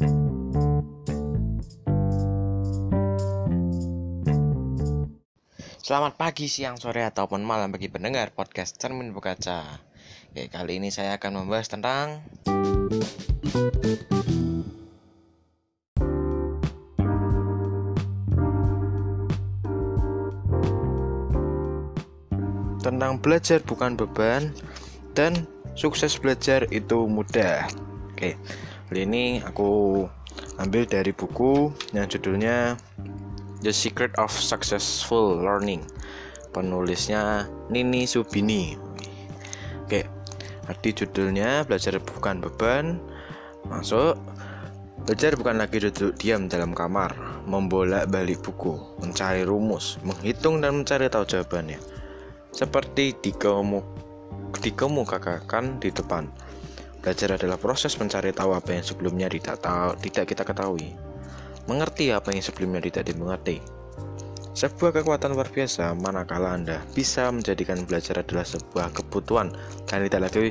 Selamat pagi, siang, sore, ataupun malam bagi pendengar podcast Cermin Berkaca. Oke, kali ini saya akan membahas tentang tentang belajar bukan beban dan sukses belajar itu mudah. Oke, kali ini aku ambil dari buku yang judulnya The Secret of Successful Learning. Penulisnya Nini Subini. Oke tadi judulnya belajar bukan beban. Masuk. Belajar bukan lagi duduk diam dalam kamar membolak balik buku mencari rumus menghitung dan mencari tahu jawabannya. Seperti dikemukakan di depan belajar adalah proses mencari tahu apa yang sebelumnya tidak tahu tidak kita ketahui mengerti apa yang sebelumnya tidak dimengerti. Sebuah kekuatan luar biasa manakala Anda bisa menjadikan belajar adalah sebuah kebutuhan dan tidak lagi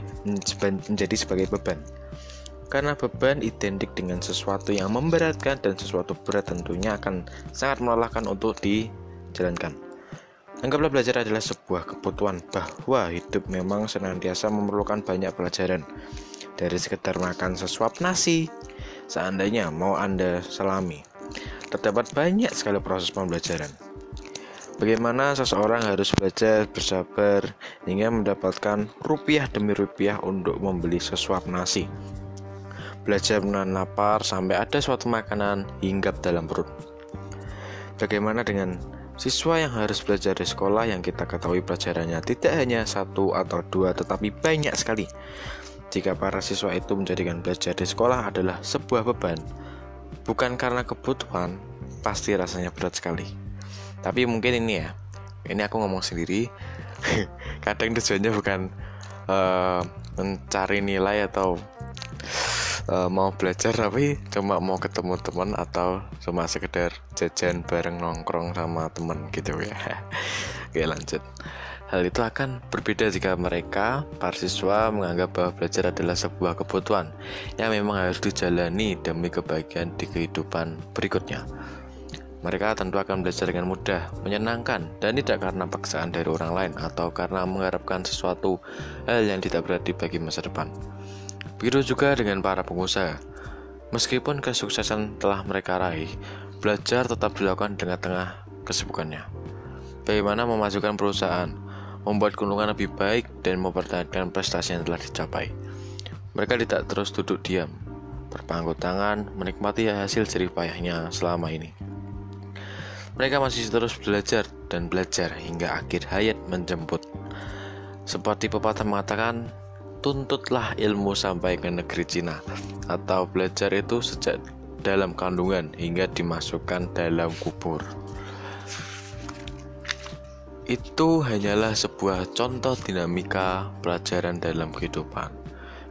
menjadi sebagai beban. Karena beban identik dengan sesuatu yang memberatkan dan sesuatu berat tentunya akan sangat melelahkan untuk dijalankan. Anggaplah belajar adalah sebuah kebutuhan bahwa hidup memang senantiasa memerlukan banyak pelajaran. Dari sekedar makan sesuap nasi, seandainya mau Anda selami terdapat banyak sekali proses pembelajaran. Bagaimana seseorang harus belajar bersabar hingga mendapatkan rupiah demi rupiah untuk membeli sesuap nasi. Belajar menahan lapar sampai ada suatu makanan hinggap dalam perut. Bagaimana dengan siswa yang harus belajar di sekolah yang kita ketahui pelajarannya tidak hanya satu atau dua tetapi banyak sekali. Jika para siswa itu menjadikan belajar di sekolah adalah sebuah beban, bukan karena kebutuhan pasti rasanya berat sekali tapi mungkin ini ya ini aku ngomong sendiri kadang tujuannya bukan uh, mencari nilai atau uh, mau belajar tapi cuma mau ketemu teman atau cuma sekedar jajan bareng nongkrong sama teman gitu ya oke lanjut Hal itu akan berbeda jika mereka, para siswa, menganggap bahwa belajar adalah sebuah kebutuhan yang memang harus dijalani demi kebahagiaan di kehidupan berikutnya. Mereka tentu akan belajar dengan mudah, menyenangkan, dan tidak karena paksaan dari orang lain atau karena mengharapkan sesuatu hal yang tidak berarti bagi masa depan. Begitu juga dengan para pengusaha. Meskipun kesuksesan telah mereka raih, belajar tetap dilakukan dengan tengah kesibukannya. Bagaimana memajukan perusahaan, membuat keuntungan lebih baik dan mempertahankan prestasi yang telah dicapai. Mereka tidak terus duduk diam, berpangku tangan, menikmati hasil jerih payahnya selama ini. Mereka masih terus belajar dan belajar hingga akhir hayat menjemput. Seperti pepatah mengatakan, tuntutlah ilmu sampai ke negeri Cina, atau belajar itu sejak dalam kandungan hingga dimasukkan dalam kubur. Itu hanyalah sebuah contoh dinamika pelajaran dalam kehidupan.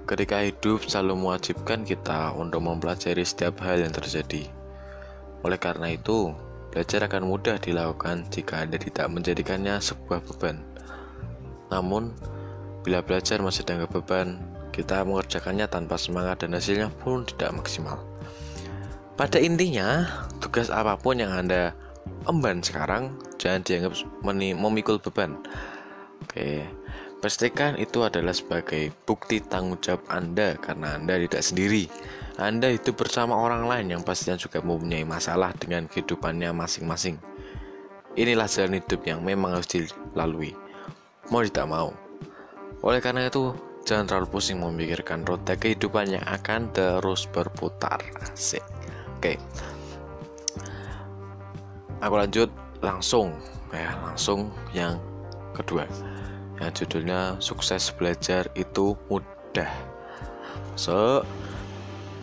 Ketika hidup selalu mewajibkan kita untuk mempelajari setiap hal yang terjadi. Oleh karena itu, belajar akan mudah dilakukan jika Anda tidak menjadikannya sebuah beban. Namun, bila belajar masih dianggap beban, kita mengerjakannya tanpa semangat dan hasilnya pun tidak maksimal. Pada intinya, tugas apa pun yang Anda emban sekarang jangan dianggap memikul beban. Oke, pastikan itu adalah sebagai bukti tanggung jawab Anda karena Anda tidak sendiri. Anda itu bersama orang lain yang pastinya juga mempunyai masalah dengan kehidupannya masing-masing. Inilah jalan hidup yang memang harus dilalui. Mau tidak mau. Oleh karena itu, jangan terlalu pusing memikirkan roda kehidupan yang akan terus berputar. Asik. Oke. Aku lanjut langsung ya langsung yang kedua yang judulnya sukses belajar itu mudah so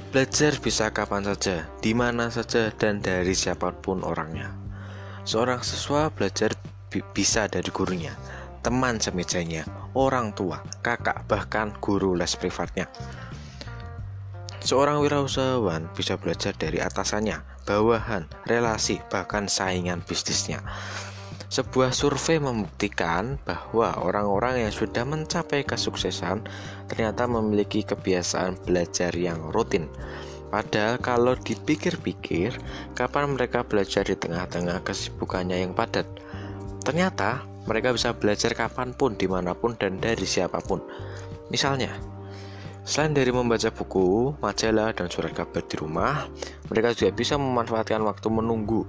belajar bisa kapan saja di mana saja dan dari siapa pun orangnya seorang siswa belajar bi bisa dari gurunya teman semejanya orang tua kakak bahkan guru les privatnya Seorang wirausahawan bisa belajar dari atasannya, bawahan, relasi, bahkan saingan bisnisnya. Sebuah survei membuktikan bahwa orang-orang yang sudah mencapai kesuksesan ternyata memiliki kebiasaan belajar yang rutin. Padahal kalau dipikir-pikir, kapan mereka belajar di tengah-tengah kesibukannya yang padat? Ternyata mereka bisa belajar kapan pun, di mana pun, dan dari siapa pun. Misalnya, selain dari membaca buku, majalah, dan surat kabar di rumah, mereka juga bisa memanfaatkan waktu menunggu,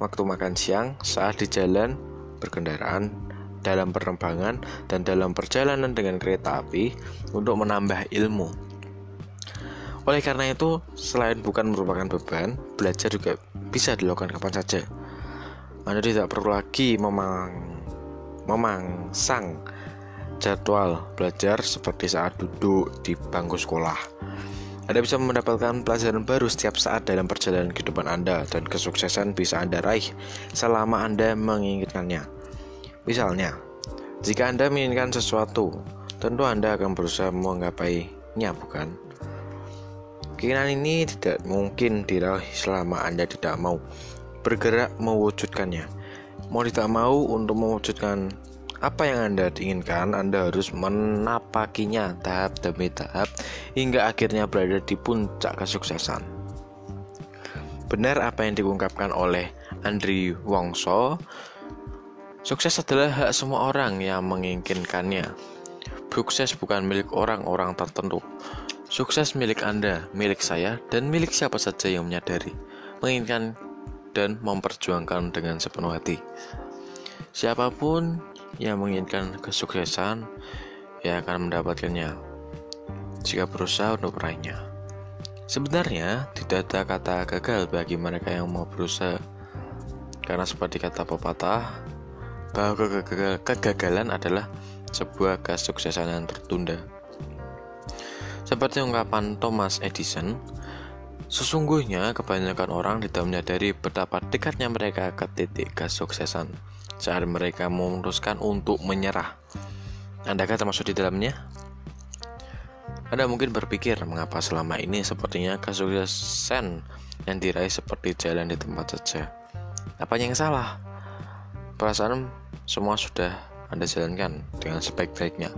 waktu makan siang, saat di jalan, berkendaraan, dalam penerbangan, dan dalam perjalanan dengan kereta api untuk menambah ilmu. Oleh karena itu, selain bukan merupakan beban, belajar juga bisa dilakukan kapan saja. Anda tidak perlu lagi memang memangsang jadwal belajar seperti saat duduk di bangku sekolah. Anda bisa mendapatkan pelajaran baru setiap saat dalam perjalanan kehidupan Anda dan kesuksesan bisa Anda raih selama Anda menginginkannya. Misalnya, jika Anda menginginkan sesuatu, tentu Anda akan berusaha menggapainya, bukan? Keinginan ini tidak mungkin diraih selama Anda tidak mau bergerak mewujudkannya. Mau tidak mau untuk mewujudkan apa yang Anda inginkan, Anda harus menapakinya tahap demi tahap hingga akhirnya berada di puncak kesuksesan. Benar apa yang diungkapkan oleh Andri Wongso, sukses adalah hak semua orang yang menginginkannya. Sukses bukan milik orang-orang tertentu. Sukses milik Anda, milik saya, dan milik siapa saja yang menyadari, menginginkan, dan memperjuangkan dengan sepenuh hati. Siapa pun yang menginginkan kesuksesan, ya akan mendapatkannya jika berusaha untuk meraihnya. Sebenarnya, tidak ada kata gagal bagi mereka yang mau berusaha, karena seperti kata pepatah, bahwa kegagalan adalah sebuah kesuksesan yang tertunda. Seperti ungkapan Thomas Edison, sesungguhnya kebanyakan orang tidak menyadari betapa dekatnya mereka ke titik kesuksesan saat mereka memutuskan untuk menyerah. Andakah termasuk di dalamnya? Anda mungkin berpikir mengapa selama ini sepertinya kesuksesan yang diraih seperti jalan di tempat saja. Apa yang salah? Perasaan semua sudah Anda jalankan dengan sebaik-baiknya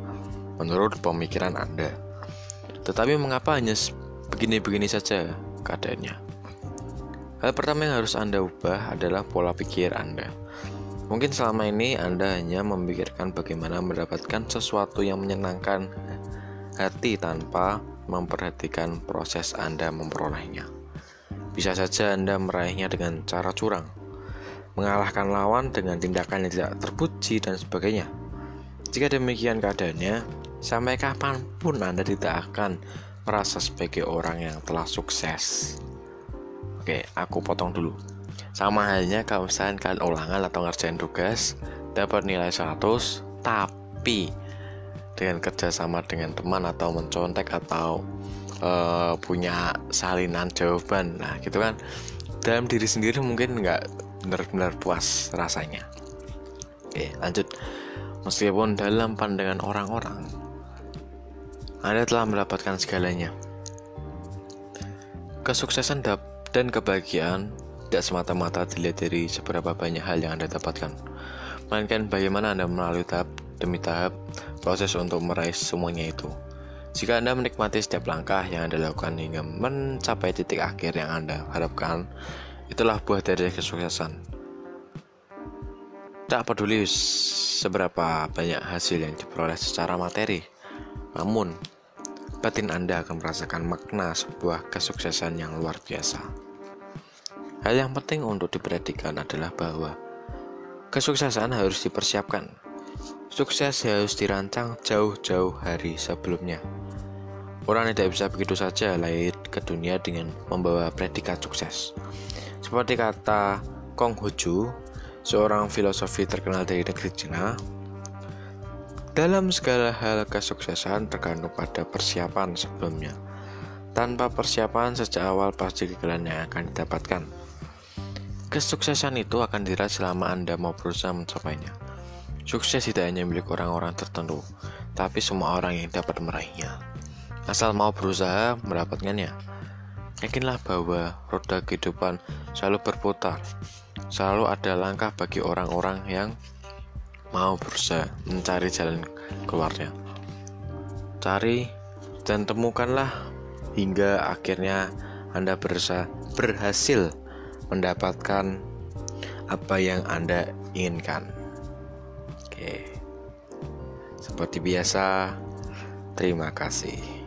menurut pemikiran Anda. Tetapi mengapa hanya begini-begini saja keadaannya? Hal pertama yang harus Anda ubah adalah pola pikir Anda. Mungkin selama ini Anda hanya memikirkan bagaimana mendapatkan sesuatu yang menyenangkan hati tanpa memperhatikan proses Anda memperolehnya. Bisa saja Anda meraihnya dengan cara curang, mengalahkan lawan dengan tindakan yang tidak terpuji dan sebagainya. Jika demikian keadaannya, Sampai kapan pun Anda tidak akan merasa sebagai orang yang telah sukses. Oke, aku potong dulu. Sama halnya kalau misalnya kalian ulangan atau ngerjain tugas dapat nilai 100 tapi dengan kerjasama dengan teman atau mencontek atau uh, punya salinan jawaban nah gitu kan dalam diri sendiri mungkin nggak benar-benar puas rasanya oke lanjut meskipun dalam pandangan orang-orang anda telah mendapatkan segalanya. Kesuksesan dan kebahagiaan tidak semata-mata dilihat dari seberapa banyak hal yang Anda dapatkan, melainkan bagaimana Anda melalui tahap demi tahap proses untuk meraih semuanya itu. Jika Anda menikmati setiap langkah yang Anda lakukan hingga mencapai titik akhir yang Anda harapkan, itulah buah dari kesuksesan. Tak peduli seberapa banyak hasil yang diperoleh secara materi, namun batin Anda akan merasakan makna sebuah kesuksesan yang luar biasa. Hal yang penting untuk diperhatikan adalah bahwa kesuksesan harus dipersiapkan. Sukses harus dirancang jauh-jauh hari sebelumnya. Orang tidak bisa begitu saja lahir ke dunia dengan membawa predikat sukses. Seperti kata Kong Huju, seorang filosofi terkenal dari negeri Cina, dalam segala hal kesuksesan tergantung pada persiapan sebelumnya. Tanpa persiapan sejak awal pasti kegagalan yang akan didapatkan. Kesuksesan itu akan diraih selama Anda mau berusaha mencapainya. Sukses tidak hanya milik orang-orang tertentu, tapi semua orang yang dapat meraihnya. Asal mau berusaha mendapatkannya. Yakinlah bahwa roda kehidupan selalu berputar. Selalu ada langkah bagi orang-orang yang mau berusaha mencari jalan keluarnya. Cari dan temukanlah hingga akhirnya Anda bersa berhasil mendapatkan apa yang Anda inginkan. Oke. Seperti biasa, terima kasih.